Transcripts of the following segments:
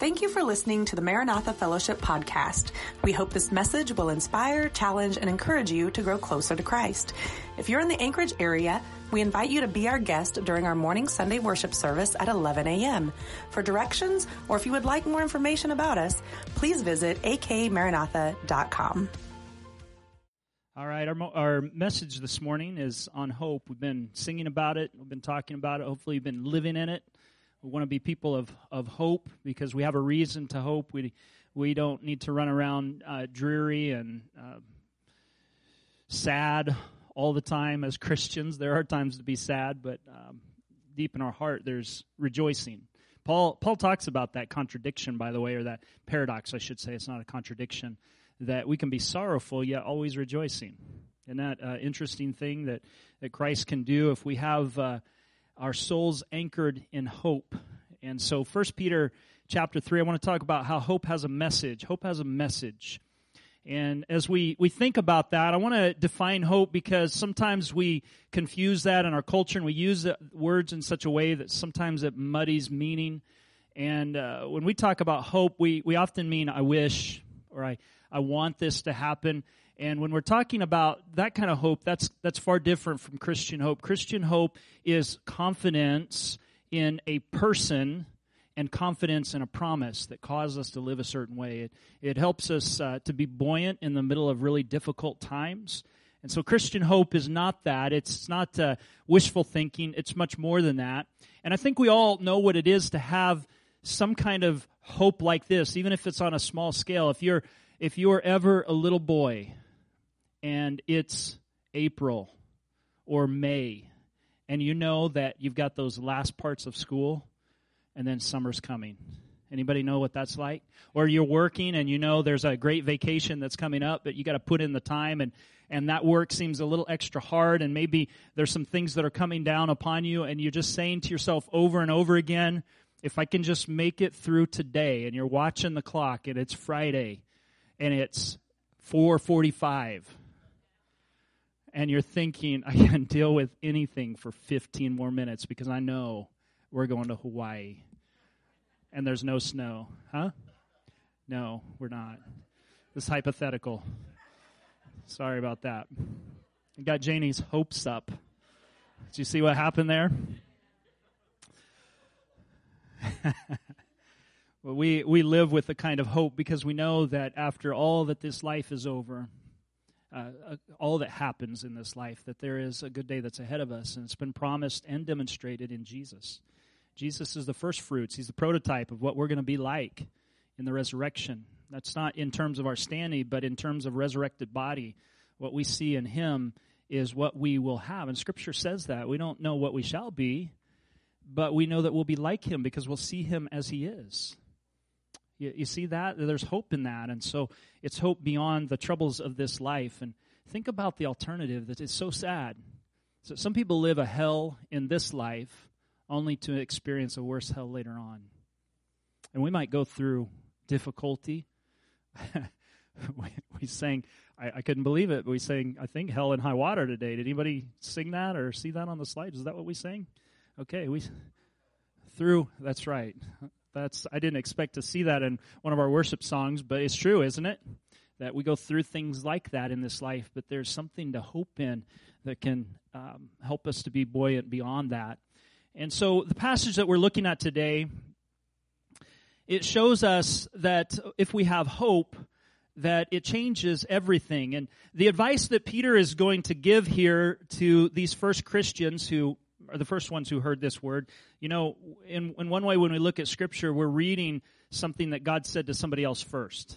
Thank you for listening to the Maranatha Fellowship podcast. We hope this message will inspire, challenge, and encourage you to grow closer to Christ. If you're in the Anchorage area, we invite you to be our guest during our morning Sunday worship service at 11 a.m. For directions, or if you would like more information about us, please visit akmaranatha.com. All right, our, our message this morning is on hope. We've been singing about it, we've been talking about it. Hopefully, you've been living in it. We want to be people of, of hope because we have a reason to hope. We, we don't need to run around uh, dreary and uh, sad all the time as Christians. There are times to be sad, but um, deep in our heart, there's rejoicing. Paul, Paul talks about that contradiction, by the way, or that paradox, I should say. It's not a contradiction. That we can be sorrowful, yet always rejoicing. And that uh, interesting thing that, that Christ can do if we have uh, our souls anchored in hope. And so First Peter chapter 3, I want to talk about how hope has a message. Hope has a message. And as we, we think about that, I want to define hope because sometimes we confuse that in our culture and we use words in such a way that sometimes it muddies meaning. And uh, when we talk about hope, we, we often mean I wish or I, I want this to happen. And when we're talking about that kind of hope, that's, that's far different from Christian hope. Christian hope is confidence in a person and confidence in a promise that causes us to live a certain way. It, it helps us uh, to be buoyant in the middle of really difficult times. And so Christian hope is not that. It's not uh, wishful thinking. It's much more than that. And I think we all know what it is to have some kind of hope like this, even if it's on a small scale. If you're, if you're ever a little boy and it's April or May, and you know that you've got those last parts of school, and then summer's coming. Anybody know what that's like? Or you're working and you know there's a great vacation that's coming up, but you got to put in the time and and that work seems a little extra hard and maybe there's some things that are coming down upon you and you're just saying to yourself over and over again, if I can just make it through today and you're watching the clock and it's Friday and it's 4:45 and you're thinking, I can deal with anything for 15 more minutes because I know we're going to Hawaii and there's no snow. Huh? No, we're not. This hypothetical. Sorry about that. I got Janie's hopes up. Did you see what happened there? well, we, we live with a kind of hope because we know that after all that this life is over, uh, all that happens in this life, that there is a good day that's ahead of us, and it's been promised and demonstrated in Jesus. Jesus is the first fruits. He's the prototype of what we're going to be like in the resurrection. That's not in terms of our standing, but in terms of resurrected body. What we see in Him is what we will have. And Scripture says that. We don't know what we shall be, but we know that we'll be like Him because we'll see Him as He is. You, you see that? There's hope in that. And so it's hope beyond the troubles of this life. And think about the alternative that is so sad. So some people live a hell in this life only to experience a worse hell later on. And we might go through difficulty. we, we sang, I, I, couldn't believe it, we sang, I think, Hell and High Water today. Did anybody sing that or see that on the slides? Is that what we sang? Okay, we through, that's right. That's I didn't expect to see that in one of our worship songs, but it's true, isn't it? That we go through things like that in this life, but there's something to hope in that can um, help us to be buoyant beyond that. And so the passage that we're looking at today, it shows us that if we have hope, that it changes everything. And the advice that Peter is going to give here to these first Christians who are the first ones who heard this word. You know, in, in one way, when we look at Scripture, we're reading something that God said to somebody else first.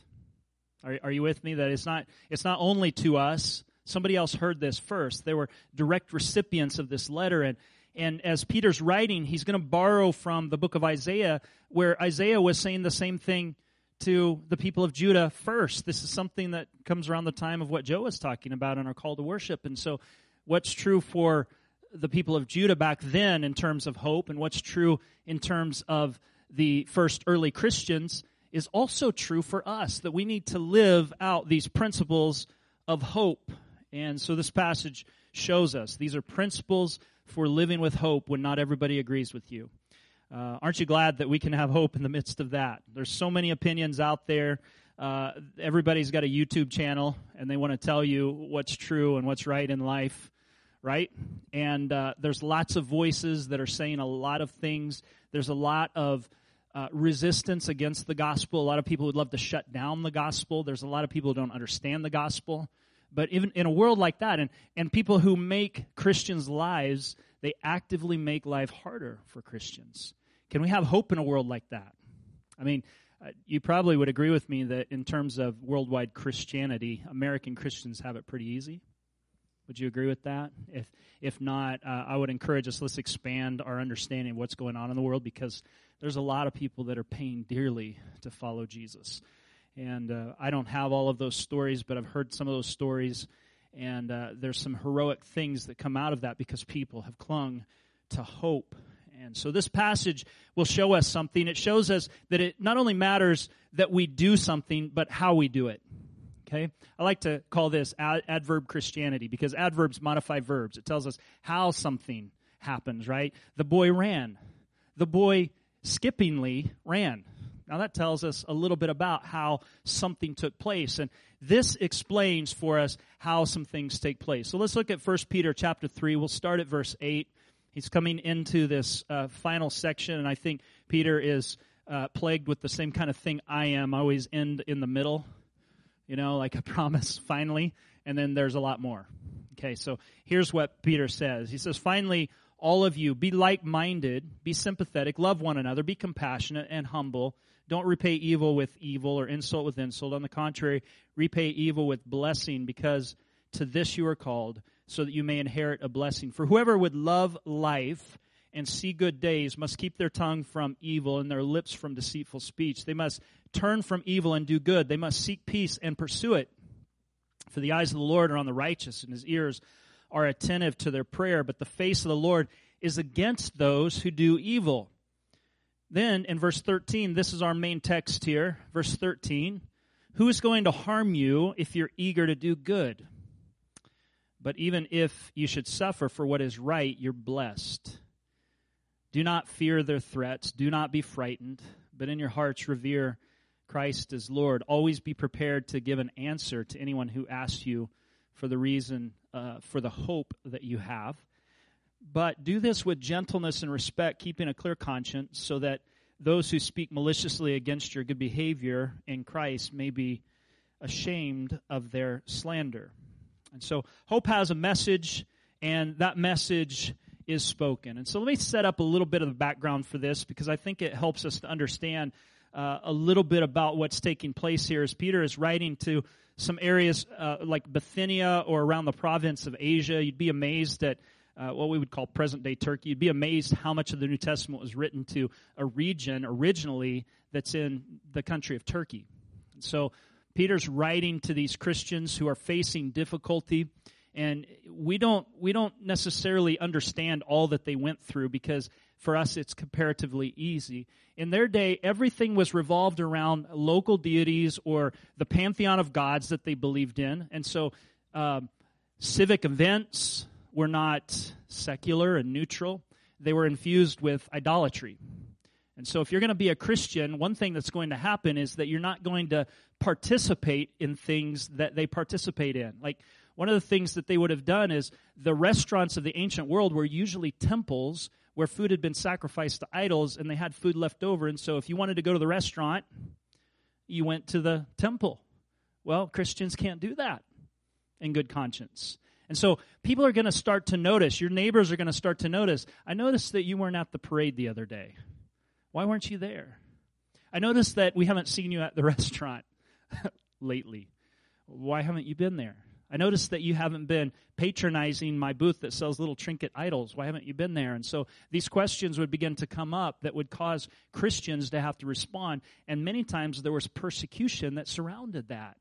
Are, are you with me? That it's not, it's not only to us. Somebody else heard this first. They were direct recipients of this letter. And, and as Peter's writing, he's going to borrow from the book of Isaiah, where Isaiah was saying the same thing to the people of Judah first. This is something that comes around the time of what Joe was talking about in our call to worship. And so, what's true for the people of Judah back then in terms of hope and what's true in terms of the first early Christians is also true for us that we need to live out these principles of hope. And so this passage shows us these are principles for living with hope when not everybody agrees with you. Uh, aren't you glad that we can have hope in the midst of that? There's so many opinions out there. Uh, everybody's got a YouTube channel, and they want to tell you what's true and what's right in life, right? And uh, there's lots of voices that are saying a lot of things. There's a lot of uh, resistance against the gospel. A lot of people would love to shut down the gospel. There's a lot of people who don't understand the gospel. But even in a world like that, and, and people who make Christians' lives, they actively make life harder for Christians. Can we have hope in a world like that? I mean, uh, you probably would agree with me that in terms of worldwide Christianity, American Christians have it pretty easy. Would you agree with that? If if not, uh, I would encourage us. Let's expand our understanding of what's going on in the world because there's a lot of people that are paying dearly to follow Jesus. And uh, I don't have all of those stories, but I've heard some of those stories, and uh, there's some heroic things that come out of that because people have clung to hope and so this passage will show us something. It shows us that it not only matters that we do something, but how we do it. Okay? I like to call this ad- adverb Christianity because adverbs modify verbs. It tells us how something happens, right? The boy ran. The boy skippingly ran. Now that tells us a little bit about how something took place and this explains for us how some things take place. So let's look at 1 Peter chapter 3. We'll start at verse 8 He's coming into this uh, final section, and I think Peter is uh, plagued with the same kind of thing I am. I always end in the middle, you know, like a promise, finally, and then there's a lot more. Okay, so here's what Peter says. He says, Finally, all of you, be like minded, be sympathetic, love one another, be compassionate and humble. Don't repay evil with evil or insult with insult. On the contrary, repay evil with blessing, because to this you are called so that you may inherit a blessing. For whoever would love life and see good days must keep their tongue from evil and their lips from deceitful speech. They must turn from evil and do good. They must seek peace and pursue it. For the eyes of the Lord are on the righteous, and his ears are attentive to their prayer, but the face of the Lord is against those who do evil. Then in verse 13, this is our main text here. Verse 13 Who is going to harm you if you're eager to do good? But even if you should suffer for what is right, you're blessed. Do not fear their threats. Do not be frightened, but in your hearts revere Christ as Lord. Always be prepared to give an answer to anyone who asks you for the reason, uh, for the hope that you have. But do this with gentleness and respect, keeping a clear conscience, so that those who speak maliciously against your good behavior in Christ may be ashamed of their slander. And so hope has a message, and that message is spoken. And so let me set up a little bit of the background for this because I think it helps us to understand uh, a little bit about what's taking place here as Peter is writing to some areas uh, like Bithynia or around the province of Asia. You'd be amazed at uh, what we would call present day Turkey. You'd be amazed how much of the New Testament was written to a region originally that's in the country of Turkey. so Peter's writing to these Christians who are facing difficulty and we don't we don't necessarily understand all that they went through because for us it's comparatively easy. In their day, everything was revolved around local deities or the pantheon of gods that they believed in, and so um, civic events were not secular and neutral; they were infused with idolatry. And so, if you're going to be a Christian, one thing that's going to happen is that you're not going to participate in things that they participate in. Like, one of the things that they would have done is the restaurants of the ancient world were usually temples where food had been sacrificed to idols and they had food left over. And so, if you wanted to go to the restaurant, you went to the temple. Well, Christians can't do that in good conscience. And so people are going to start to notice, your neighbors are going to start to notice. I noticed that you weren't at the parade the other day. Why weren't you there? I noticed that we haven't seen you at the restaurant lately. Why haven't you been there? I noticed that you haven't been patronizing my booth that sells little trinket idols. Why haven't you been there? And so these questions would begin to come up that would cause Christians to have to respond. And many times there was persecution that surrounded that.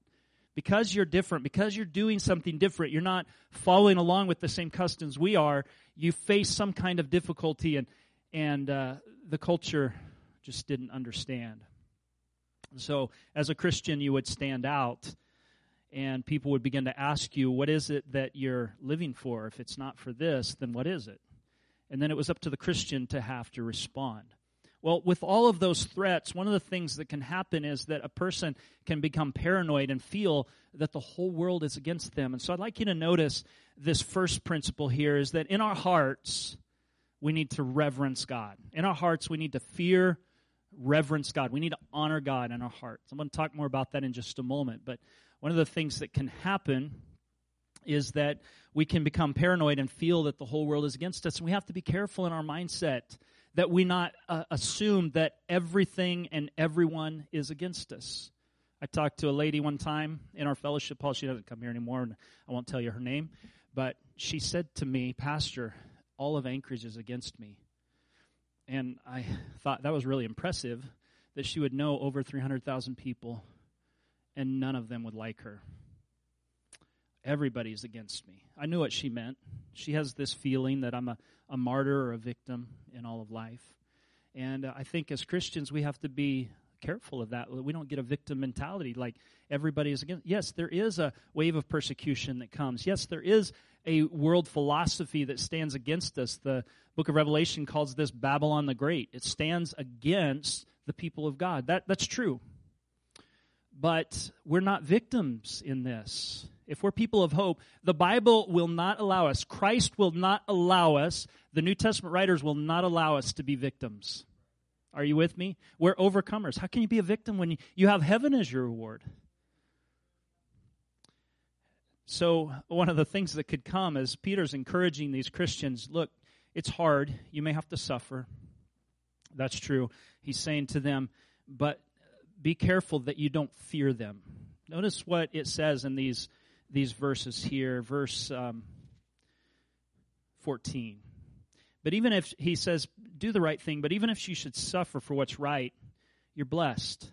Because you're different, because you're doing something different, you're not following along with the same customs we are, you face some kind of difficulty. And, and uh, the culture just didn't understand. So, as a Christian, you would stand out, and people would begin to ask you, What is it that you're living for? If it's not for this, then what is it? And then it was up to the Christian to have to respond. Well, with all of those threats, one of the things that can happen is that a person can become paranoid and feel that the whole world is against them. And so I'd like you to notice this first principle here is that in our hearts, we need to reverence God. In our hearts, we need to fear, reverence God. We need to honor God in our hearts. I'm going to talk more about that in just a moment. But one of the things that can happen is that we can become paranoid and feel that the whole world is against us. And we have to be careful in our mindset that we not uh, assume that everything and everyone is against us. I talked to a lady one time in our fellowship hall. She doesn't come here anymore, and I won't tell you her name. But she said to me, Pastor, all of Anchorage is against me. And I thought that was really impressive that she would know over 300,000 people and none of them would like her. Everybody's against me. I knew what she meant. She has this feeling that I'm a, a martyr or a victim in all of life. And uh, I think as Christians, we have to be careful of that. We don't get a victim mentality like everybody is against. Yes, there is a wave of persecution that comes. Yes, there is a world philosophy that stands against us. The book of Revelation calls this Babylon the Great. It stands against the people of God. That, that's true. But we're not victims in this. If we're people of hope, the Bible will not allow us, Christ will not allow us, the New Testament writers will not allow us to be victims. Are you with me? We're overcomers. How can you be a victim when you, have heaven as your reward? So, one of the things that could come is Peter's encouraging these Christians look, it's hard. You may have to suffer. That's true. He's saying to them, but be careful that you don't fear them. Notice what it says in these, these verses here. Verse um, 14. But even if, he says, do the right thing, but even if you should suffer for what's right, you're blessed.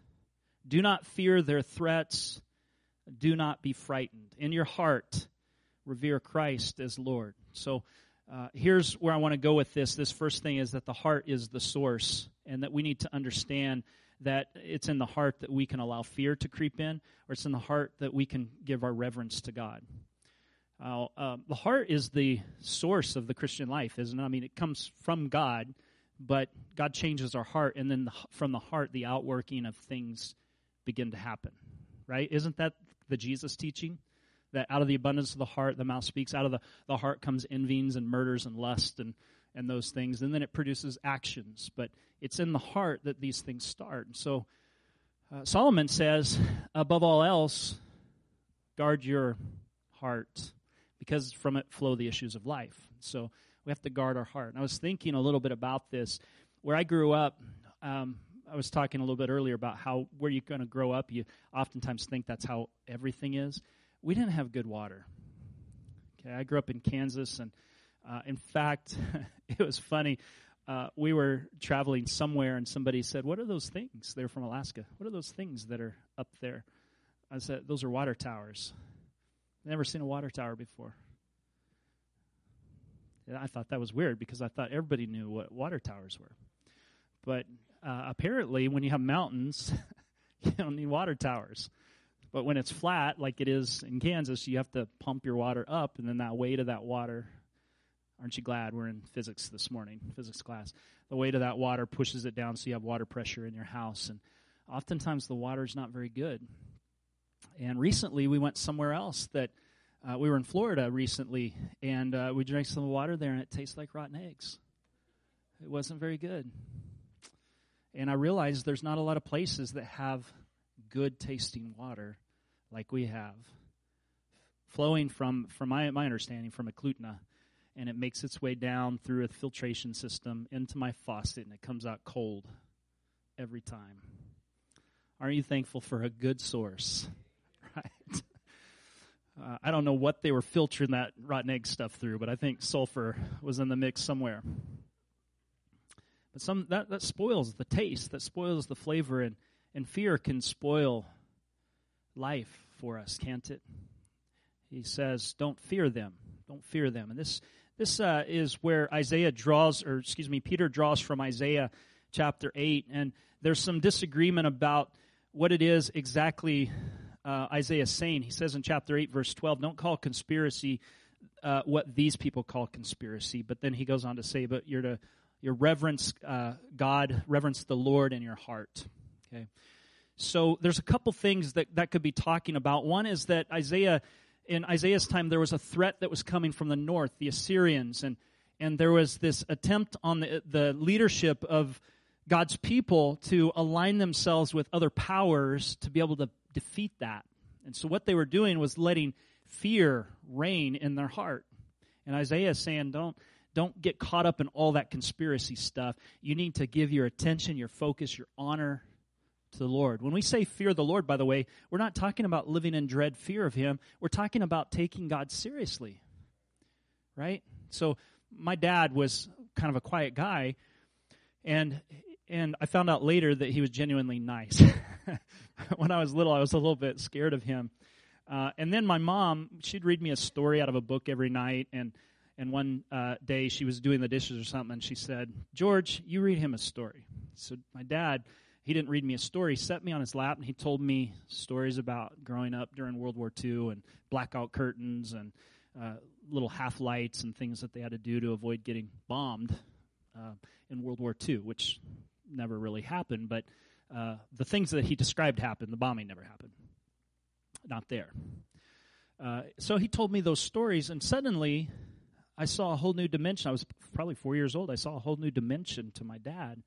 Do not fear their threats. Do not be frightened. In your heart, revere Christ as Lord. So, uh, here's where I want to go with this. This first thing is that the heart is the source, and that we need to understand that it's in the heart that we can allow fear to creep in, or it's in the heart that we can give our reverence to God. Uh, uh, the heart is the source of the Christian life, isn't it? I mean, it comes from God, but God changes our heart, and then the, from the heart, the outworking of things begin to happen. Right? Isn't that the Jesus teaching? that out of the abundance of the heart the mouth speaks out of the, the heart comes envyings and murders and lust and, and those things and then it produces actions but it's in the heart that these things start. And so uh, solomon says above all else guard your heart because from it flow the issues of life. So we have to guard our heart. And i was thinking a little bit about this. Where i grew up um, I was talking a little bit earlier about how where you're going to grow up, you oftentimes think that's how everything is. We didn't have good water. Okay, I grew up in Kansas, and uh, in fact, it was funny. Uh, we were traveling somewhere, and somebody said, "What are those things?" They're from Alaska. What are those things that are up there? I said, "Those are water towers." Never seen a water tower before. And I thought that was weird because I thought everybody knew what water towers were. But uh, apparently, when you have mountains, you don't need water towers. But when it's flat, like it is in Kansas, you have to pump your water up, and then that weight of that water, aren't you glad we're in physics this morning, physics class? The weight of that water pushes it down so you have water pressure in your house. And oftentimes the water is not very good. And recently we went somewhere else that uh, we were in Florida recently, and uh, we drank some water there, and it tastes like rotten eggs. It wasn't very good. And I realized there's not a lot of places that have good tasting water like we have, flowing from, from my, my understanding, from Eklutna, and it makes its way down through a filtration system into my faucet, and it comes out cold every time. Aren't you thankful for a good source? Right? Uh, I don't know what they were filtering that rotten egg stuff through, but I think sulfur was in the mix somewhere. But some that, that spoils the taste, that spoils the flavor, and and fear can spoil life for us, can't it? He says, "Don't fear them. Don't fear them." And this this uh, is where Isaiah draws, or excuse me, Peter draws from Isaiah chapter eight, and there's some disagreement about what it is exactly uh, Isaiah is saying. He says in chapter eight, verse twelve, "Don't call conspiracy." Uh, what these people call conspiracy, but then he goes on to say, "But you're to your reverence uh, God, reverence the Lord in your heart. Okay. So there's a couple things that that could be talking about. One is that Isaiah, in Isaiah's time, there was a threat that was coming from the north, the Assyrians, and and there was this attempt on the the leadership of God's people to align themselves with other powers to be able to defeat that. And so what they were doing was letting fear reign in their heart. And Isaiah is saying, don't don't get caught up in all that conspiracy stuff. You need to give your attention, your focus, your honor to the Lord. When we say fear the Lord, by the way, we're not talking about living in dread fear of Him. We're talking about taking God seriously. Right? So my dad was kind of a quiet guy, and and I found out later that he was genuinely nice. when I was little, I was a little bit scared of him. Uh, and then my mom, she'd read me a story out of a book every night, and and one uh, day she was doing the dishes or something, and she said, "George, you read him a story." So my dad, he didn't read me a story. He set me on his lap, and he told me stories about growing up during World War II and blackout curtains and uh, little half lights and things that they had to do to avoid getting bombed uh, in World War II, which never really happened, but uh, the things that he described happened. The bombing never happened. Not there. Uh, so he told me those stories, and suddenly I saw a whole new dimension. I was probably four years old. I saw a whole new dimension to my dad.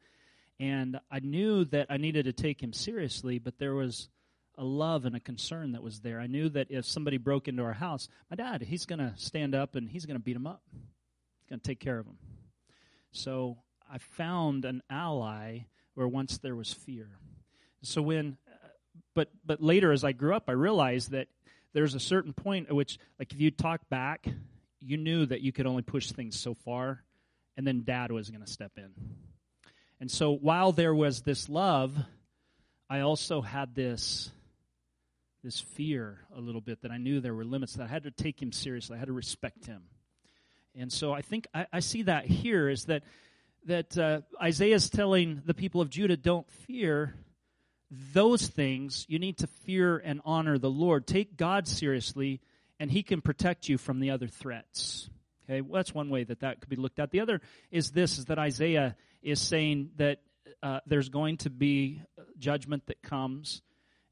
And I knew that I needed to take him seriously, but there was a love and a concern that was there. I knew that if somebody broke into our house, my dad, he's going to stand up and he's going to beat him up. He's going to take care of him. So I found an ally where once there was fear. So when, but but later as I grew up, I realized that there's a certain point at which, like, if you talk back, you knew that you could only push things so far, and then Dad was going to step in. And so while there was this love, I also had this this fear a little bit that I knew there were limits that I had to take him seriously. I had to respect him. And so I think I, I see that here is that that uh, Isaiah is telling the people of Judah don't fear those things. You need to fear and honor the Lord. Take God seriously, and He can protect you from the other threats. Okay, well, that's one way that that could be looked at. The other is this: is that Isaiah is saying that uh, there's going to be judgment that comes,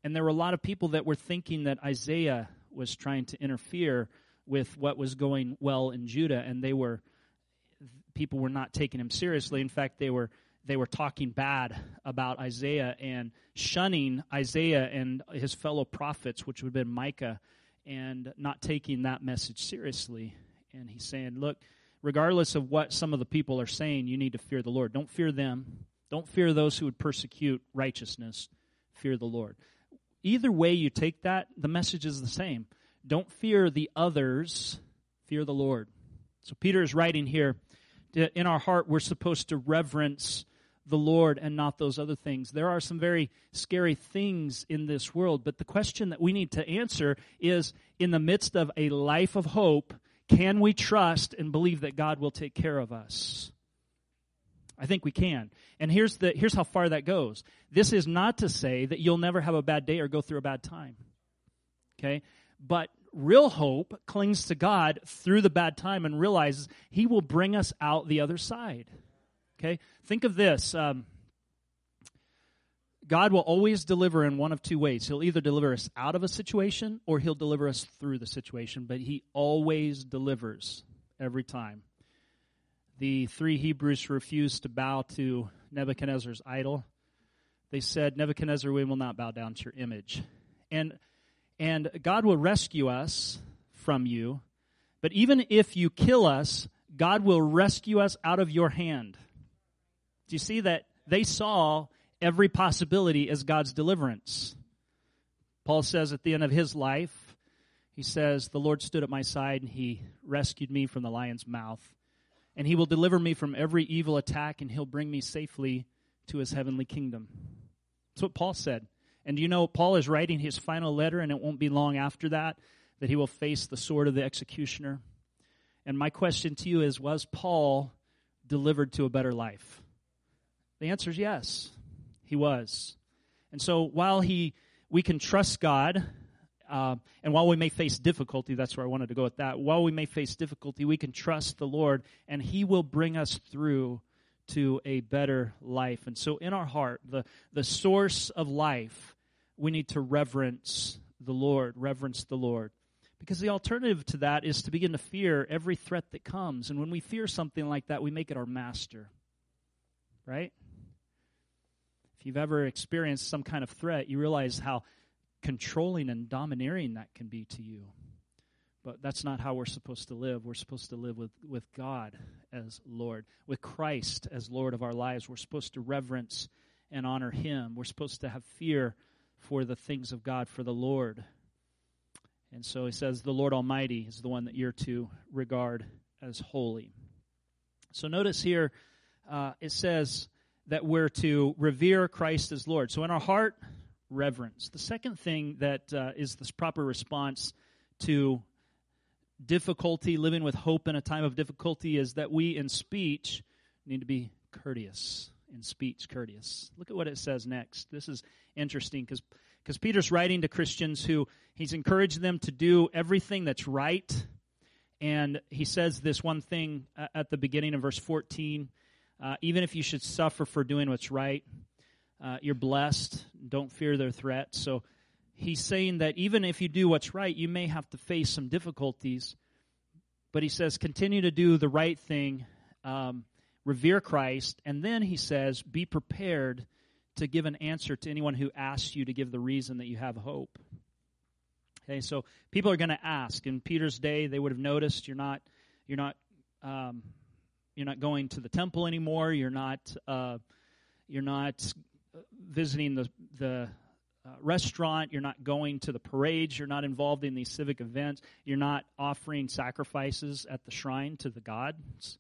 and there were a lot of people that were thinking that Isaiah was trying to interfere with what was going well in Judah, and they were people were not taking him seriously. In fact, they were they were talking bad about Isaiah and shunning Isaiah and his fellow prophets, which would have been Micah, and not taking that message seriously. And he's saying, look, regardless of what some of the people are saying, you need to fear the Lord. Don't fear them. Don't fear those who would persecute righteousness. Fear the Lord. Either way you take that, the message is the same. Don't fear the others, fear the Lord. So Peter is writing here in our heart, we're supposed to reverence the Lord and not those other things. There are some very scary things in this world, but the question that we need to answer is in the midst of a life of hope, can we trust and believe that God will take care of us? I think we can. And here's the here's how far that goes. This is not to say that you'll never have a bad day or go through a bad time. Okay? But real hope clings to God through the bad time and realizes He will bring us out the other side. Okay? Think of this. Um, God will always deliver in one of two ways. He'll either deliver us out of a situation or he'll deliver us through the situation, but he always delivers every time. The three Hebrews refused to bow to Nebuchadnezzar's idol. They said, Nebuchadnezzar, we will not bow down to your image. And and God will rescue us from you. But even if you kill us, God will rescue us out of your hand. Do you see that? They saw every possibility as God's deliverance. Paul says at the end of his life, he says, The Lord stood at my side and he rescued me from the lion's mouth. And he will deliver me from every evil attack and he'll bring me safely to his heavenly kingdom. That's what Paul said. And you know, Paul is writing his final letter, and it won't be long after that that he will face the sword of the executioner. And my question to you is Was Paul delivered to a better life? The answer is yes, he was. And so while he, we can trust God, uh, and while we may face difficulty, that's where I wanted to go with that. While we may face difficulty, we can trust the Lord, and He will bring us through to a better life. And so, in our heart, the, the source of life, we need to reverence the Lord, reverence the Lord. Because the alternative to that is to begin to fear every threat that comes. And when we fear something like that, we make it our master. Right? If you've ever experienced some kind of threat, you realize how controlling and domineering that can be to you. But that's not how we're supposed to live. We're supposed to live with, with God as Lord, with Christ as Lord of our lives. We're supposed to reverence and honor Him. We're supposed to have fear for the things of God, for the Lord. And so he says, The Lord Almighty is the one that you're to regard as holy. So notice here, uh, it says that we're to revere Christ as Lord. So in our heart, reverence. The second thing that uh, is this proper response to difficulty, living with hope in a time of difficulty, is that we in speech need to be courteous. In speech, courteous. Look at what it says next. This is interesting because because Peter's writing to Christians who he's encouraged them to do everything that's right. And he says this one thing at the beginning of verse 14 uh, even if you should suffer for doing what's right, uh, you're blessed. Don't fear their threats. So he's saying that even if you do what's right, you may have to face some difficulties. But he says, continue to do the right thing, um, revere Christ, and then he says, be prepared to give an answer to anyone who asks you to give the reason that you have hope. Okay, so people are going to ask. In Peter's day, they would have noticed you're not, you're not, um, you're not going to the temple anymore. You're not, uh, you're not visiting the the uh, restaurant, you're not going to the parades, you're not involved in these civic events, you're not offering sacrifices at the shrine to the gods.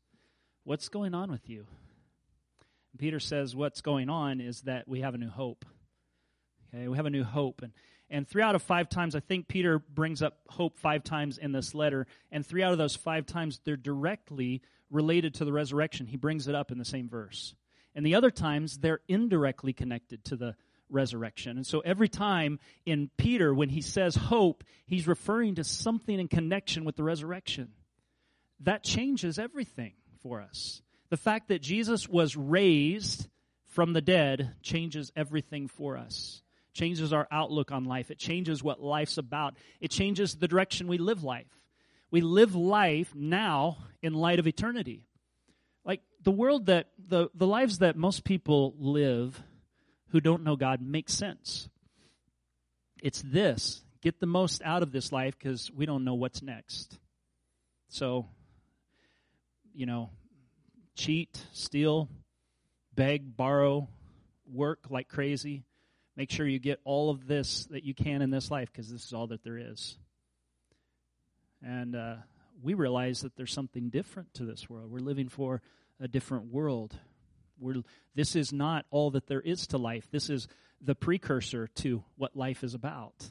What's going on with you? And Peter says what's going on is that we have a new hope. Okay, we have a new hope. And, and three out of five times, I think Peter brings up hope five times in this letter, and three out of those five times, they're directly related to the resurrection. He brings it up in the same verse. And the other times, they're indirectly connected to the resurrection. And so every time in Peter, when he says hope, he's referring to something in connection with the resurrection. That changes everything for us. The fact that Jesus was raised from the dead changes everything for us. Changes our outlook on life. It changes what life's about. It changes the direction we live life. We live life now in light of eternity like the world that the, the lives that most people live who don't know God make sense. It's this get the most out of this life because we don't know what's next. So, you know, cheat, steal, beg, borrow, work like crazy. Make sure you get all of this that you can in this life because this is all that there is. And uh, we realize that there's something different to this world. We're living for a different world. We're, this is not all that there is to life. This is the precursor to what life is about.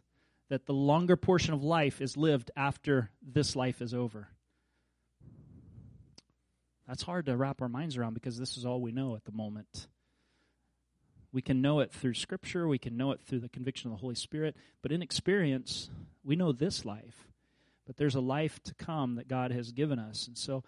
That the longer portion of life is lived after this life is over. That's hard to wrap our minds around because this is all we know at the moment. We can know it through Scripture, we can know it through the conviction of the Holy Spirit, but in experience, we know this life but there's a life to come that God has given us. And so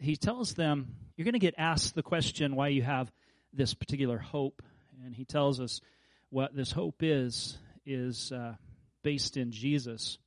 he tells them, You're going to get asked the question why you have this particular hope. And he tells us what this hope is, is uh, based in Jesus.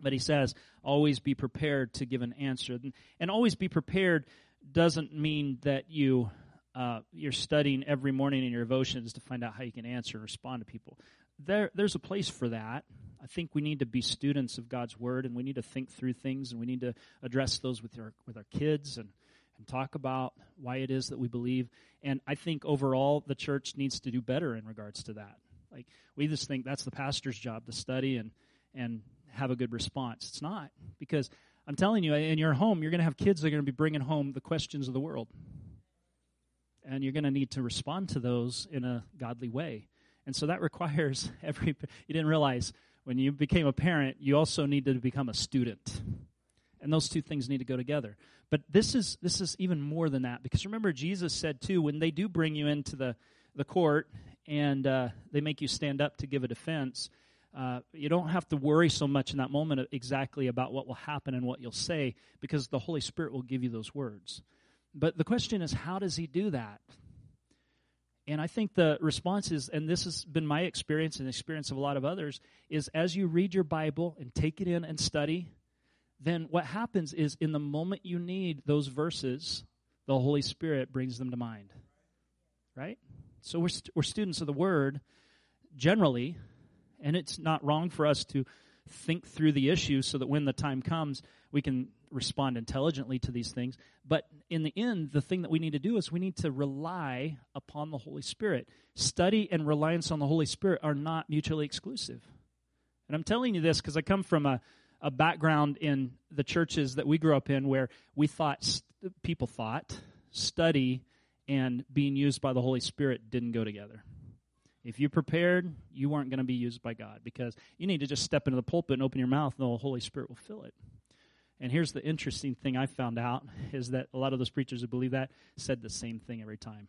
But he says, always be prepared to give an answer. And, and always be prepared doesn't mean that you uh, you're studying every morning in your devotions to find out how you can answer and respond to people. There, there's a place for that. I think we need to be students of God's Word, and we need to think through things, and we need to address those with our with our kids, and and talk about why it is that we believe. And I think overall, the church needs to do better in regards to that. Like we just think that's the pastor's job to study and and have a good response. It's not because I'm telling you, in your home, you're going to have kids that are going to be bringing home the questions of the world, and you're going to need to respond to those in a godly way. And so that requires every. You didn't realize when you became a parent, you also needed to become a student. And those two things need to go together. But this is this is even more than that because remember Jesus said too when they do bring you into the the court and uh, they make you stand up to give a defense, uh, you don't have to worry so much in that moment exactly about what will happen and what you'll say because the Holy Spirit will give you those words. But the question is, how does he do that? And I think the response is, and this has been my experience and the experience of a lot of others, is as you read your Bible and take it in and study, then what happens is in the moment you need those verses, the Holy Spirit brings them to mind. Right? So we're, st- we're students of the Word generally, and it's not wrong for us to think through the issue so that when the time comes, we can respond intelligently to these things. But in the end, the thing that we need to do is we need to rely upon the Holy Spirit. Study and reliance on the Holy Spirit are not mutually exclusive. And I'm telling you this because I come from a, a background in the churches that we grew up in where we thought, people thought, study and being used by the Holy Spirit didn't go together. If you prepared, you weren't going to be used by God because you need to just step into the pulpit and open your mouth, and the Holy Spirit will fill it. And here's the interesting thing I found out is that a lot of those preachers who believe that said the same thing every time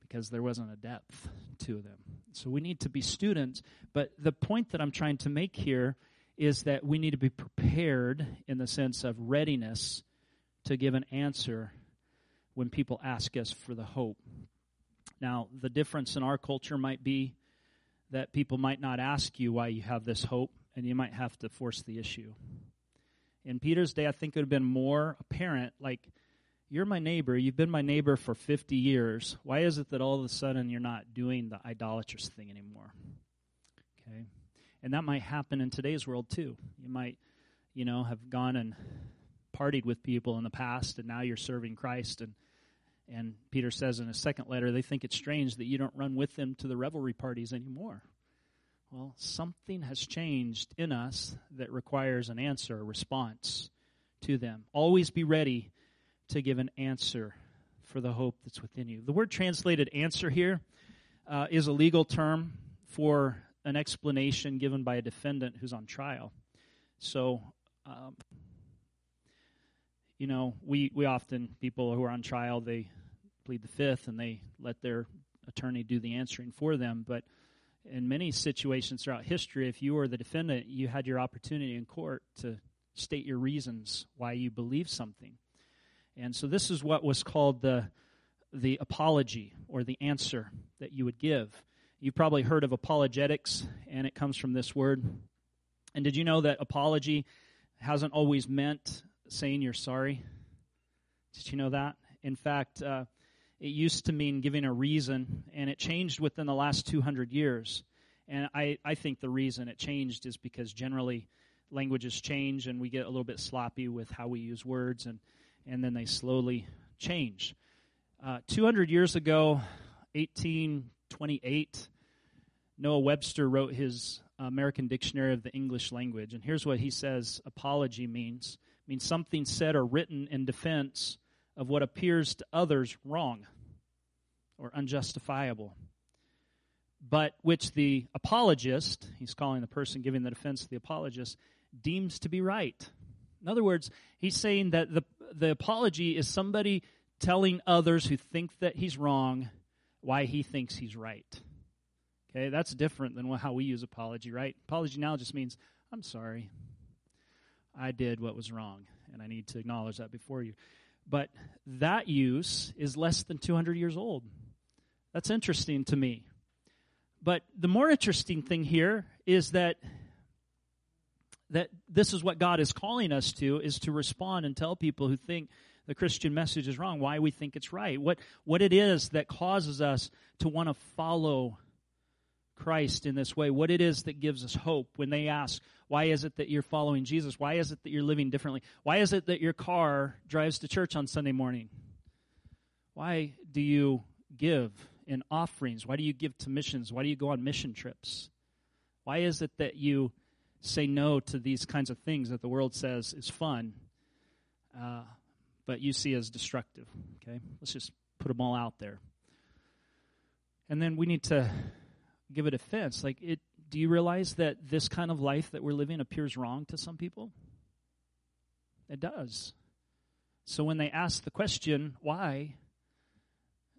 because there wasn't a depth to them. So we need to be students, but the point that I'm trying to make here is that we need to be prepared in the sense of readiness to give an answer when people ask us for the hope. Now, the difference in our culture might be that people might not ask you why you have this hope, and you might have to force the issue. In Peter's day, I think it would have been more apparent like, you're my neighbor. You've been my neighbor for 50 years. Why is it that all of a sudden you're not doing the idolatrous thing anymore? Okay. And that might happen in today's world too. You might, you know, have gone and partied with people in the past and now you're serving Christ and and Peter says in his second letter they think it's strange that you don't run with them to the revelry parties anymore. Well, something has changed in us that requires an answer, a response to them. Always be ready to give an answer for the hope that's within you. The word translated answer here uh, is a legal term for an explanation given by a defendant who's on trial. So, um, you know, we, we often, people who are on trial, they plead the fifth and they let their attorney do the answering for them. But in many situations throughout history, if you were the defendant, you had your opportunity in court to state your reasons why you believe something. And so this is what was called the the apology or the answer that you would give. You've probably heard of apologetics, and it comes from this word. And did you know that apology hasn't always meant saying you're sorry? Did you know that? In fact, uh, it used to mean giving a reason, and it changed within the last 200 years. And I, I think the reason it changed is because generally languages change and we get a little bit sloppy with how we use words, and, and then they slowly change. Uh, 200 years ago, 1828, Noah Webster wrote his American Dictionary of the English Language. And here's what he says apology means means something said or written in defense of what appears to others wrong or unjustifiable, but which the apologist, he's calling the person giving the defense the apologist, deems to be right. In other words, he's saying that the, the apology is somebody telling others who think that he's wrong why he thinks he's right. Okay, that's different than how we use apology, right? Apology now just means, I'm sorry. I did what was wrong, and I need to acknowledge that before you. But that use is less than 200 years old. That's interesting to me. But the more interesting thing here is that that this is what God is calling us to is to respond and tell people who think the Christian message is wrong why we think it's right. What what it is that causes us to want to follow Christ in this way, what it is that gives us hope when they ask, why is it that you're following Jesus? Why is it that you're living differently? Why is it that your car drives to church on Sunday morning? Why do you give in offerings? Why do you give to missions? Why do you go on mission trips? Why is it that you say no to these kinds of things that the world says is fun, uh, but you see as destructive? Okay, let's just put them all out there. And then we need to give a defense. Like, it, do you realize that this kind of life that we're living appears wrong to some people? It does. So when they ask the question, why,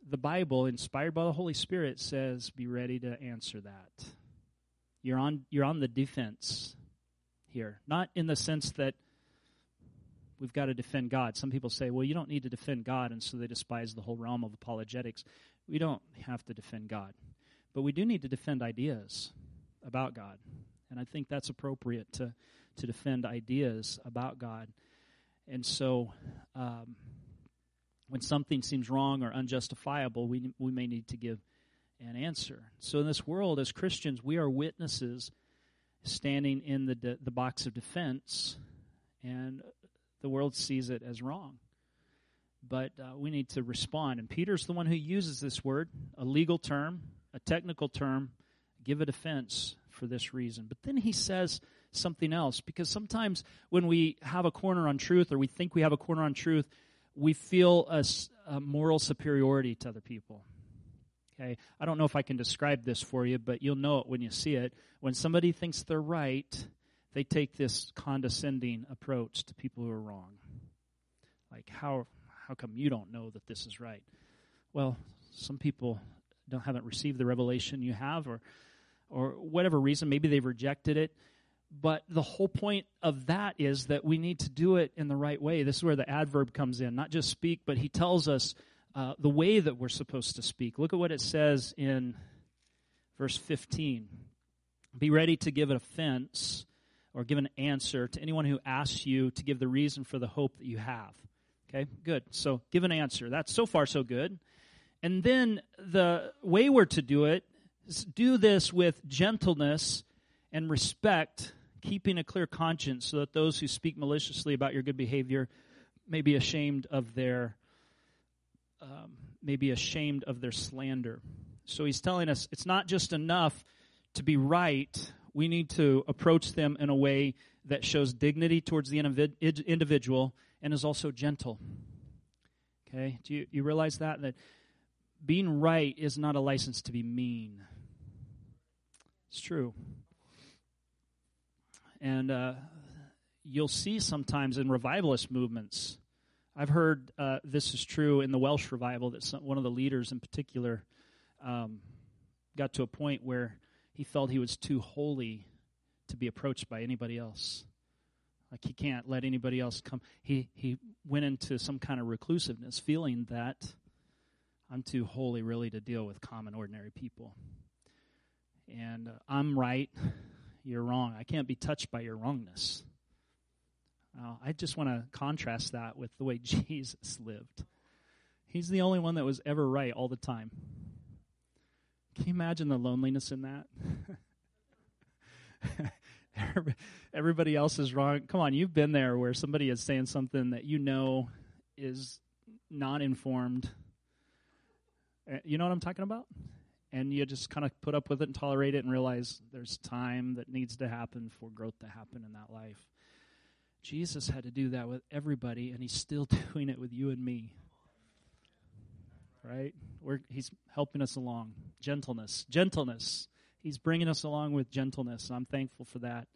the Bible, inspired by the Holy Spirit, says, be ready to answer that. You're on, you're on the defense here. Not in the sense that we've got to defend God. Some people say, well, you don't need to defend God, and so they despise the whole realm of apologetics. We don't have to defend God, but we do need to defend ideas about God. And I think that's appropriate to, to defend ideas about God. And so, um, when something seems wrong or unjustifiable, we, we may need to give an answer. So, in this world, as Christians, we are witnesses standing in the, de- the box of defense, and the world sees it as wrong. But uh, we need to respond. And Peter's the one who uses this word, a legal term, a technical term, give a defense for this reason. But then he says something else, because sometimes when we have a corner on truth or we think we have a corner on truth, we feel a, a moral superiority to other people. Okay, I don't know if I can describe this for you, but you'll know it when you see it. When somebody thinks they're right, they take this condescending approach to people who are wrong. Like how how come you don't know that this is right? Well, some people don't haven't received the revelation you have or or whatever reason, maybe they've rejected it. But the whole point of that is that we need to do it in the right way. This is where the adverb comes in. Not just speak, but he tells us uh, the way that we're supposed to speak. Look at what it says in verse 15. Be ready to give an offense or give an answer to anyone who asks you to give the reason for the hope that you have. Okay, good. So give an answer. That's so far so good. And then the way we're to do it is do this with gentleness and respect, keeping a clear conscience so that those who speak maliciously about your good behavior may be ashamed of their um, may be ashamed of their slander. So he's telling us it's not just enough to be right. We need to approach them in a way that shows dignity towards the individual and is also gentle. Okay? Do you, you realize that? That being right is not a license to be mean. It's true. And uh, you'll see sometimes in revivalist movements, I've heard uh, this is true in the Welsh revival that some, one of the leaders in particular um, got to a point where he felt he was too holy to be approached by anybody else. Like he can't let anybody else come. He he went into some kind of reclusiveness, feeling that I'm too holy really to deal with common ordinary people. And uh, I'm right, you're wrong. I can't be touched by your wrongness. Uh, I just want to contrast that with the way Jesus lived. He's the only one that was ever right all the time. Can you imagine the loneliness in that? Everybody else is wrong. Come on, you've been there where somebody is saying something that you know is not informed. Uh, you know what I'm talking about? And you just kind of put up with it and tolerate it and realize there's time that needs to happen for growth to happen in that life. Jesus had to do that with everybody, and he's still doing it with you and me. Right? We're, he's helping us along. Gentleness. Gentleness. He's bringing us along with gentleness, and I'm thankful for that.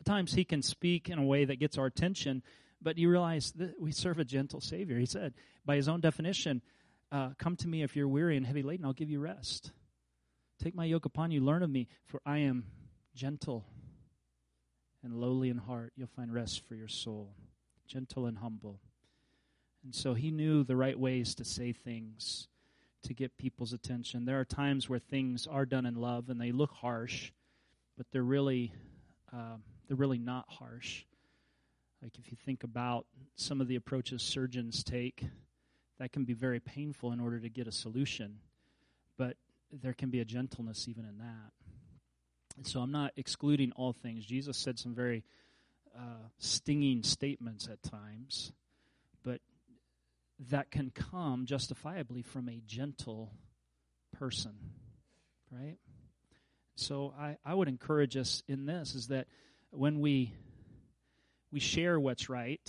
At times, he can speak in a way that gets our attention, but you realize that we serve a gentle Savior. He said, by his own definition, uh, Come to me if you're weary and heavy laden, I'll give you rest. Take my yoke upon you, learn of me, for I am gentle and lowly in heart, you'll find rest for your soul. Gentle and humble. And so he knew the right ways to say things to get people's attention. There are times where things are done in love and they look harsh, but they're really uh, they're really not harsh. Like if you think about some of the approaches surgeons take, that can be very painful in order to get a solution, but there can be a gentleness even in that. And so I'm not excluding all things. Jesus said some very uh, stinging statements at times, but that can come justifiably from a gentle person, right? So I, I would encourage us in this is that when we we share what's right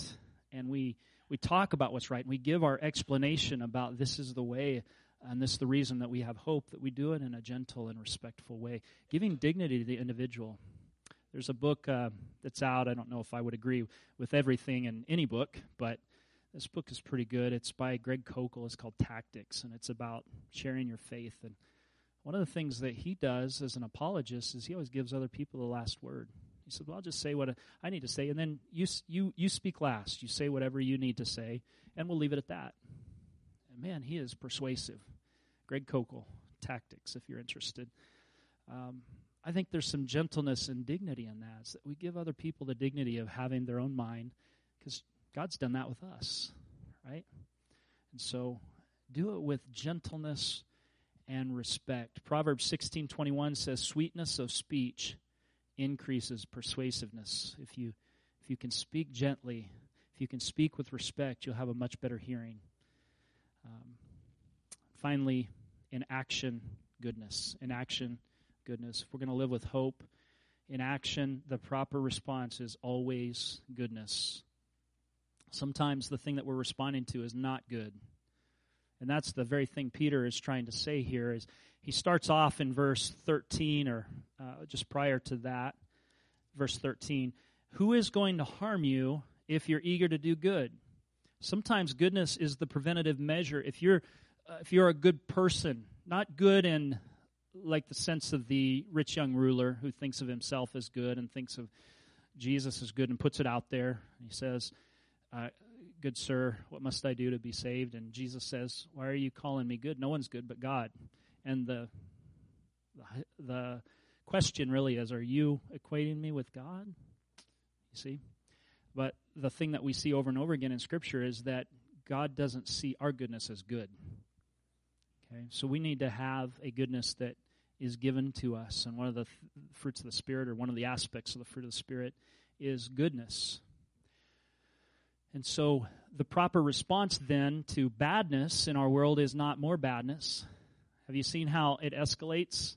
and we we talk about what's right and we give our explanation about this is the way and this is the reason that we have hope that we do it in a gentle and respectful way, giving dignity to the individual. There's a book uh, that's out. I don't know if I would agree with everything in any book, but this book is pretty good. It's by Greg Koukl. It's called Tactics, and it's about sharing your faith. And one of the things that he does as an apologist is he always gives other people the last word. He said, Well, I'll just say what I need to say, and then you, you, you speak last. You say whatever you need to say, and we'll leave it at that. And man, he is persuasive. Greg Koukl, Tactics, if you're interested. Um, I think there's some gentleness and dignity in that. that we give other people the dignity of having their own mind, because God's done that with us, right? And so do it with gentleness and respect. Proverbs 16:21 says sweetness of speech increases persuasiveness. If you if you can speak gently, if you can speak with respect, you'll have a much better hearing. Um, finally, in action, goodness. In action, goodness. If we're going to live with hope, in action, the proper response is always goodness. Sometimes the thing that we're responding to is not good. And that's the very thing Peter is trying to say here is he starts off in verse 13 or uh, just prior to that, verse 13. Who is going to harm you if you're eager to do good? Sometimes goodness is the preventative measure. If you're uh, if you're a good person, not good in like the sense of the rich young ruler who thinks of himself as good and thinks of Jesus as good and puts it out there. He says, uh, Good sir, what must I do to be saved? And Jesus says, Why are you calling me good? No one's good but God. And the, the, question really is, Are you equating me with God? You see? But the thing that we see over and over again in Scripture is that God doesn't see our goodness as good. Okay? So we need to have a goodness that is given to us. And one of the th- fruits of the Spirit, or one of the aspects of the fruit of the Spirit, is goodness. And so the proper response then to badness in our world is not more badness. Have you seen how it escalates?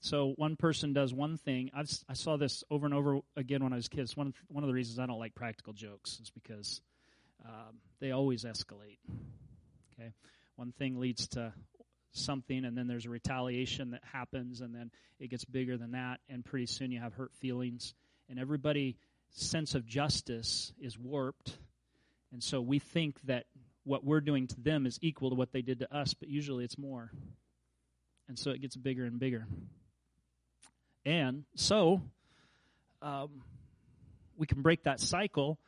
So one person does one thing. I've, i saw this over and over again when I was kids. One one of the reasons I don't like practical jokes is because um, they always escalate. Okay, one thing leads to something, and then there's a retaliation that happens, and then it gets bigger than that, and pretty soon you have hurt feelings, and everybody's sense of justice is warped. And so we think that what we're doing to them is equal to what they did to us, but usually it's more. And so it gets bigger and bigger. And so um, we can break that cycle.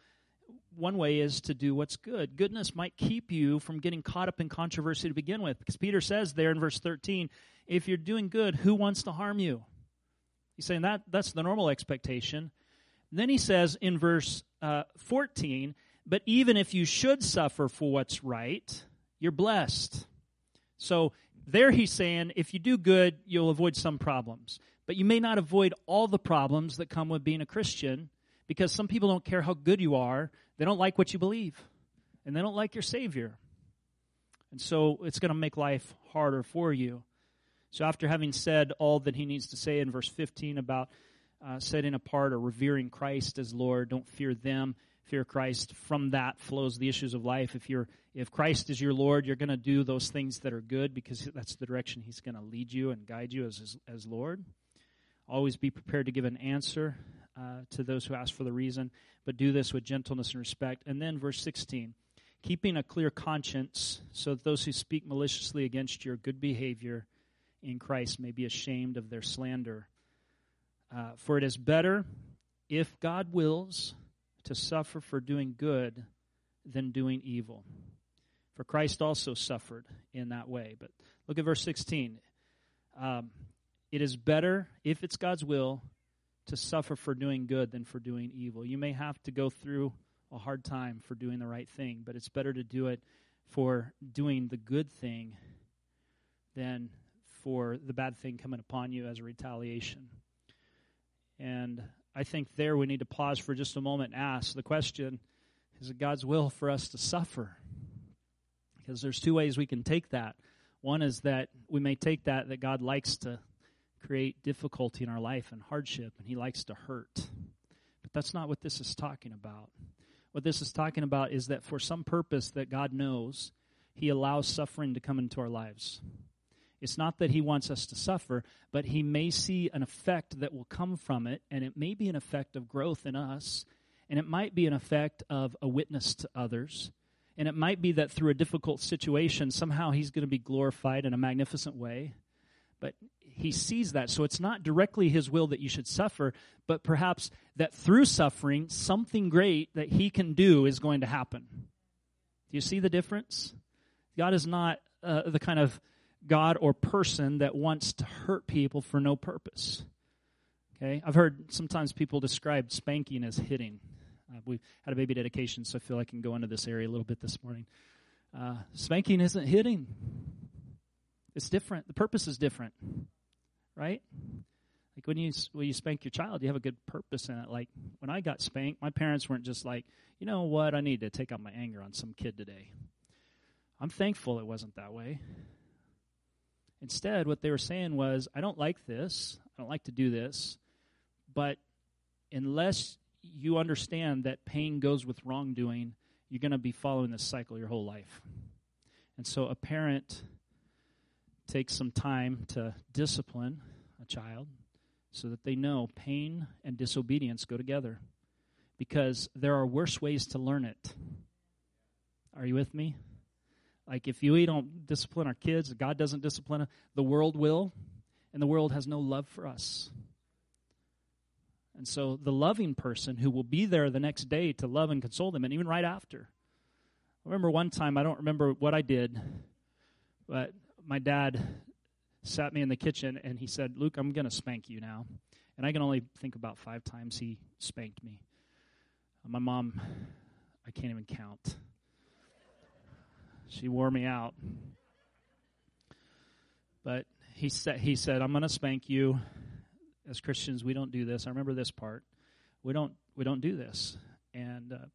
One way is to do what's good. Goodness might keep you from getting caught up in controversy to begin with. Because Peter says there in verse 13, if you're doing good, who wants to harm you? He's saying that that's the normal expectation. Then he says in verse uh, 14, but even if you should suffer for what's right, you're blessed. So there he's saying if you do good, you'll avoid some problems. But you may not avoid all the problems that come with being a Christian because some people don't care how good you are. They don't like what you believe, and they don't like your Savior. And so it's going to make life harder for you. So after having said all that he needs to say in verse 15 about uh, setting apart or revering Christ as Lord. Don't fear them. Fear Christ. From that flows the issues of life. If you're if Christ is your Lord, you're going to do those things that are good because that's the direction He's going to lead you and guide you as as Lord. Always be prepared to give an answer uh, to those who ask for the reason, but do this with gentleness and respect. And then verse 16, keeping a clear conscience, so that those who speak maliciously against your good behavior in Christ may be ashamed of their slander. Uh, for it is better, if God wills, to suffer for doing good than doing evil. For Christ also suffered in that way. But look at verse 16. Um, it is better, if it's God's will, to suffer for doing good than for doing evil. You may have to go through a hard time for doing the right thing, but it's better to do it for doing the good thing than for the bad thing coming upon you as a retaliation. And I think there we need to pause for just a moment and ask the question is it God's will for us to suffer? Because there's two ways we can take that. One is that we may take that that God likes to create difficulty in our life and hardship, and He likes to hurt. But that's not what this is talking about. What this is talking about is that for some purpose that God knows, He allows suffering to come into our lives. It's not that he wants us to suffer, but he may see an effect that will come from it, and it may be an effect of growth in us, and it might be an effect of a witness to others. And it might be that through a difficult situation, somehow he's going to be glorified in a magnificent way. But he sees that. So it's not directly his will that you should suffer, but perhaps that through suffering, something great that he can do is going to happen. Do you see the difference? God is not uh, the kind of God or person that wants to hurt people for no purpose. Okay? I've heard sometimes people describe spanking as hitting. Uh, we had a baby dedication, so I feel I can go into this area a little bit this morning. Uh, spanking isn't hitting. It's different. The purpose is different, right? Like when you when you spank your child, you have a good purpose in it. Like when I got spanked, my parents weren't just like, you know what, I need to take out my anger on some kid today. I'm thankful it wasn't that way. Instead, what they were saying was, I don't like this. I don't like to do this. But unless you understand that pain goes with wrongdoing, you're going to be following this cycle your whole life. And so a parent takes some time to discipline a child so that they know pain and disobedience go together because there are worse ways to learn it. Are you with me? Like if we don't discipline our kids, God doesn't discipline us, the world will, and the world has no love for us. And so the loving person who will be there the next day to love and console them, and even right after. I remember one time, I don't remember what I did, but my dad sat me in the kitchen and he said, Luke, I'm going to spank you now. And I can only think about five times he spanked me. My mom, I can't even count. She wore me out. But he said, he said, I'm going to spank you as Christians, we don't do this. I remember this part. We don't we don't do this. And uh,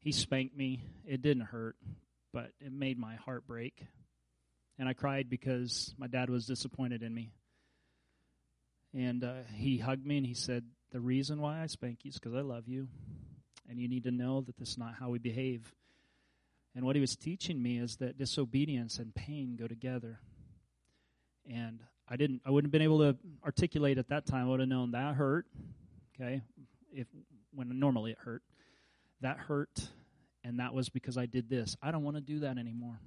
he spanked me. It didn't hurt, but it made my heart break. And I cried because my dad was disappointed in me. And uh, he hugged me and he said, "The reason why I spank you is because I love you, and you need to know that this is not how we behave." And what he was teaching me is that disobedience and pain go together. And I didn't I wouldn't have been able to articulate at that time. I would have known that hurt. Okay. If when normally it hurt. That hurt and that was because I did this. I don't want to do that anymore.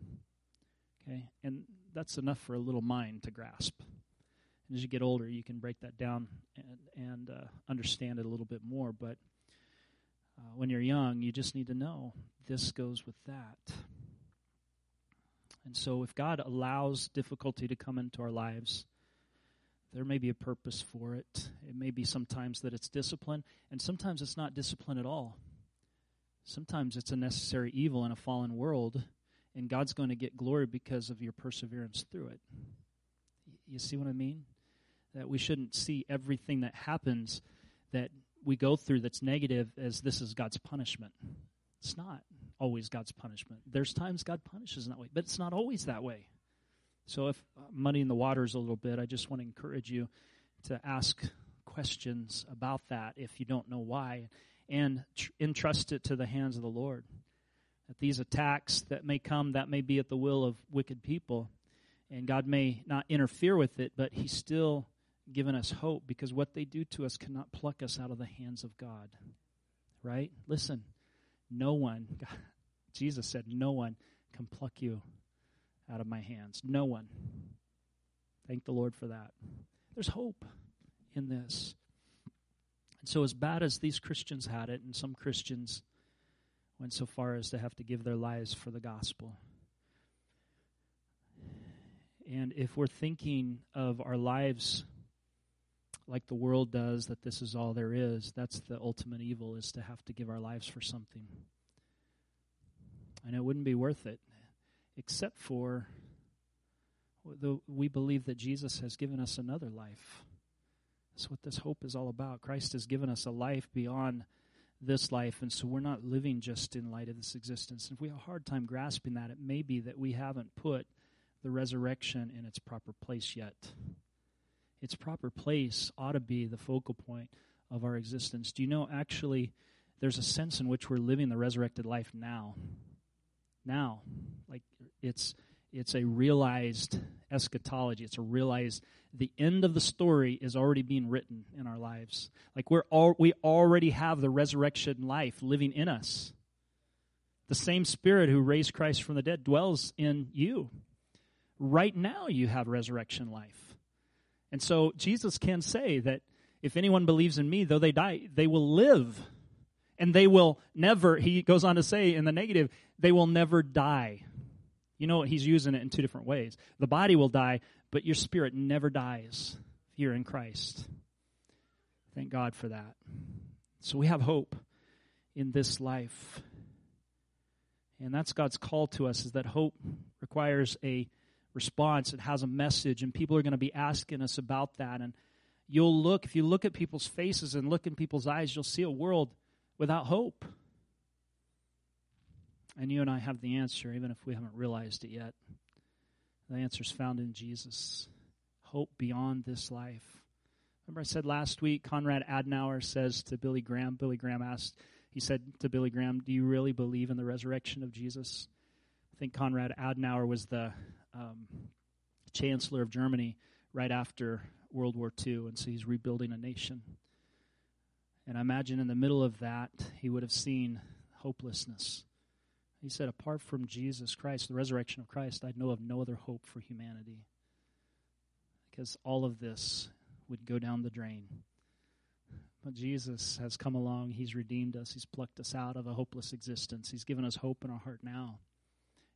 Okay? And that's enough for a little mind to grasp. And as you get older, you can break that down and, and uh, understand it a little bit more. But uh, when you're young, you just need to know this goes with that. And so, if God allows difficulty to come into our lives, there may be a purpose for it. It may be sometimes that it's discipline, and sometimes it's not discipline at all. Sometimes it's a necessary evil in a fallen world, and God's going to get glory because of your perseverance through it. You see what I mean? That we shouldn't see everything that happens that we go through that's negative as this is God's punishment. It's not always God's punishment. There's times God punishes in that way, but it's not always that way. So, if uh, muddying the waters a little bit, I just want to encourage you to ask questions about that if you don't know why, and tr- entrust it to the hands of the Lord. That these attacks that may come, that may be at the will of wicked people, and God may not interfere with it, but He still given us hope because what they do to us cannot pluck us out of the hands of God. Right? Listen, no one, God, Jesus said, no one can pluck you out of my hands. No one. Thank the Lord for that. There's hope in this. And so, as bad as these Christians had it, and some Christians went so far as to have to give their lives for the gospel. And if we're thinking of our lives like the world does, that this is all there is, that's the ultimate evil, is to have to give our lives for something. And it wouldn't be worth it, except for the, we believe that Jesus has given us another life. That's what this hope is all about. Christ has given us a life beyond this life, and so we're not living just in light of this existence. And if we have a hard time grasping that, it may be that we haven't put the resurrection in its proper place yet its proper place ought to be the focal point of our existence. Do you know actually there's a sense in which we're living the resurrected life now? Now. Like it's it's a realized eschatology. It's a realized the end of the story is already being written in our lives. Like we're all, we already have the resurrection life living in us. The same spirit who raised Christ from the dead dwells in you. Right now you have resurrection life. And so Jesus can say that if anyone believes in me, though they die, they will live. And they will never, he goes on to say in the negative, they will never die. You know, he's using it in two different ways. The body will die, but your spirit never dies if you're in Christ. Thank God for that. So we have hope in this life. And that's God's call to us is that hope requires a response. It has a message, and people are going to be asking us about that. And you'll look, if you look at people's faces and look in people's eyes, you'll see a world without hope. And you and I have the answer, even if we haven't realized it yet. The answer is found in Jesus. Hope beyond this life. Remember, I said last week, Conrad Adenauer says to Billy Graham, Billy Graham asked, he said to Billy Graham, Do you really believe in the resurrection of Jesus? I think Conrad Adenauer was the um, chancellor of Germany right after World War II, and so he's rebuilding a nation. And I imagine in the middle of that, he would have seen hopelessness. He said, Apart from Jesus Christ, the resurrection of Christ, I'd know of no other hope for humanity. Because all of this would go down the drain. But Jesus has come along. He's redeemed us. He's plucked us out of a hopeless existence. He's given us hope in our heart now.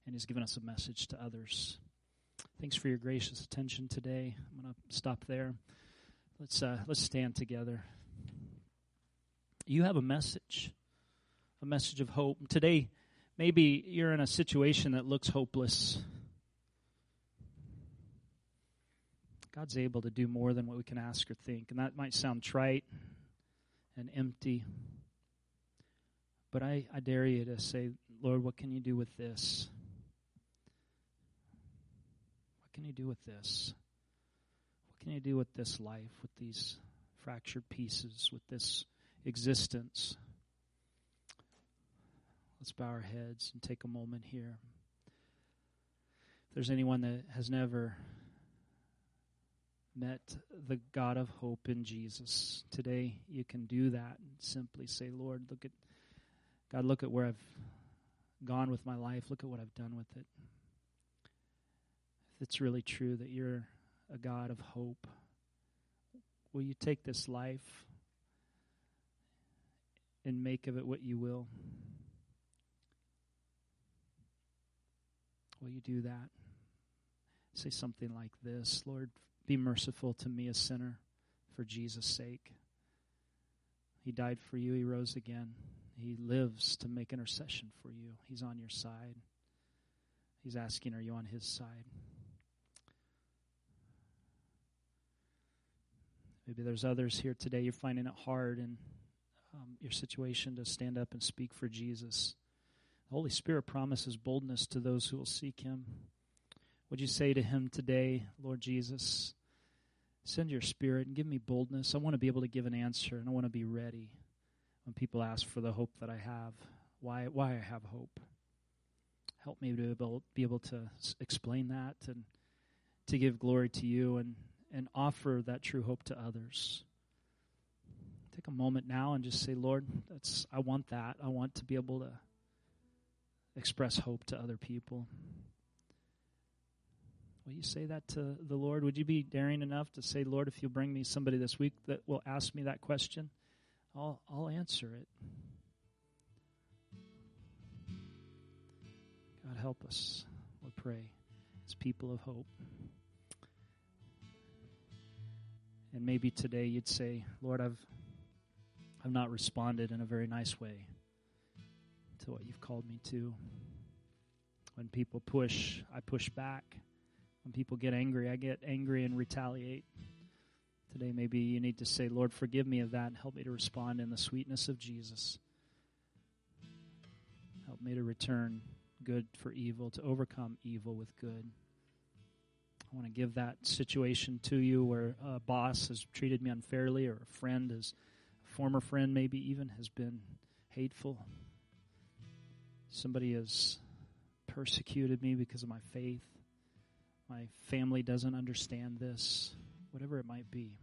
And He's given us a message to others. Thanks for your gracious attention today. I'm going to stop there. Let's, uh, let's stand together. You have a message, a message of hope. Today, maybe you're in a situation that looks hopeless. God's able to do more than what we can ask or think. And that might sound trite and empty. But I, I dare you to say, Lord, what can you do with this? What can you do with this? What can you do with this life, with these fractured pieces, with this existence? Let's bow our heads and take a moment here. If there's anyone that has never met the God of hope in Jesus. Today you can do that and simply say, Lord, look at God, look at where I've gone with my life. Look at what I've done with it. If it's really true that you're a God of hope, will you take this life and make of it what you will? Will you do that? Say something like this Lord, be merciful to me, a sinner, for Jesus' sake. He died for you, He rose again. He lives to make intercession for you. He's on your side. He's asking, Are you on His side? Maybe there's others here today, you're finding it hard in um, your situation to stand up and speak for Jesus. The Holy Spirit promises boldness to those who will seek Him. Would you say to him today, Lord Jesus, send your spirit and give me boldness? I want to be able to give an answer and I want to be ready when people ask for the hope that I have, why, why I have hope. Help me to be able, be able to explain that and to give glory to you and, and offer that true hope to others. Take a moment now and just say, Lord, that's I want that. I want to be able to express hope to other people. Will you say that to the Lord? Would you be daring enough to say, Lord, if you'll bring me somebody this week that will ask me that question, I'll, I'll answer it. God, help us, we pray, as people of hope. And maybe today you'd say, Lord, I've, I've not responded in a very nice way to what you've called me to. When people push, I push back. When people get angry, I get angry and retaliate. Today, maybe you need to say, Lord, forgive me of that and help me to respond in the sweetness of Jesus. Help me to return good for evil, to overcome evil with good. I want to give that situation to you where a boss has treated me unfairly or a friend has a former friend maybe even has been hateful. Somebody has persecuted me because of my faith my family doesn't understand this, whatever it might be.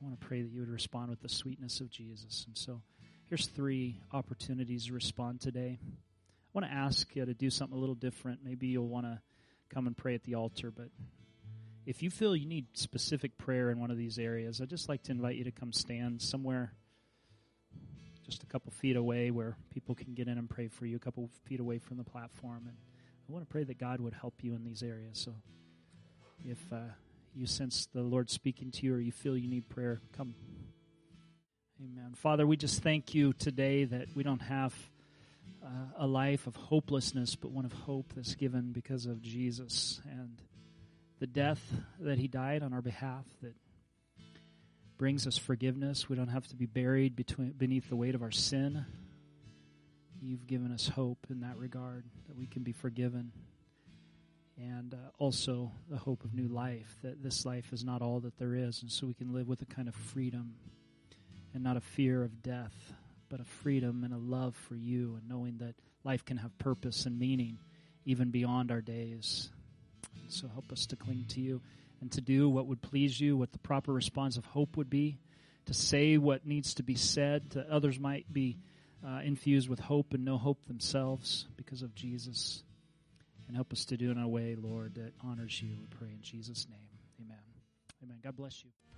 I want to pray that you would respond with the sweetness of Jesus. And so here's three opportunities to respond today. I want to ask you to do something a little different. Maybe you'll want to come and pray at the altar, but if you feel you need specific prayer in one of these areas, I'd just like to invite you to come stand somewhere just a couple feet away where people can get in and pray for you, a couple feet away from the platform. And I want to pray that God would help you in these areas. So if uh, you sense the Lord speaking to you or you feel you need prayer, come. Amen. Father, we just thank you today that we don't have uh, a life of hopelessness, but one of hope that's given because of Jesus and the death that he died on our behalf that brings us forgiveness. We don't have to be buried between, beneath the weight of our sin. You've given us hope in that regard, that we can be forgiven. And uh, also the hope of new life, that this life is not all that there is. And so we can live with a kind of freedom and not a fear of death, but a freedom and a love for you, and knowing that life can have purpose and meaning even beyond our days. And so help us to cling to you and to do what would please you, what the proper response of hope would be, to say what needs to be said to others might be uh, infused with hope and no hope themselves because of Jesus. And help us to do in a way, Lord, that honors you. We pray in Jesus' name. Amen. Amen. God bless you.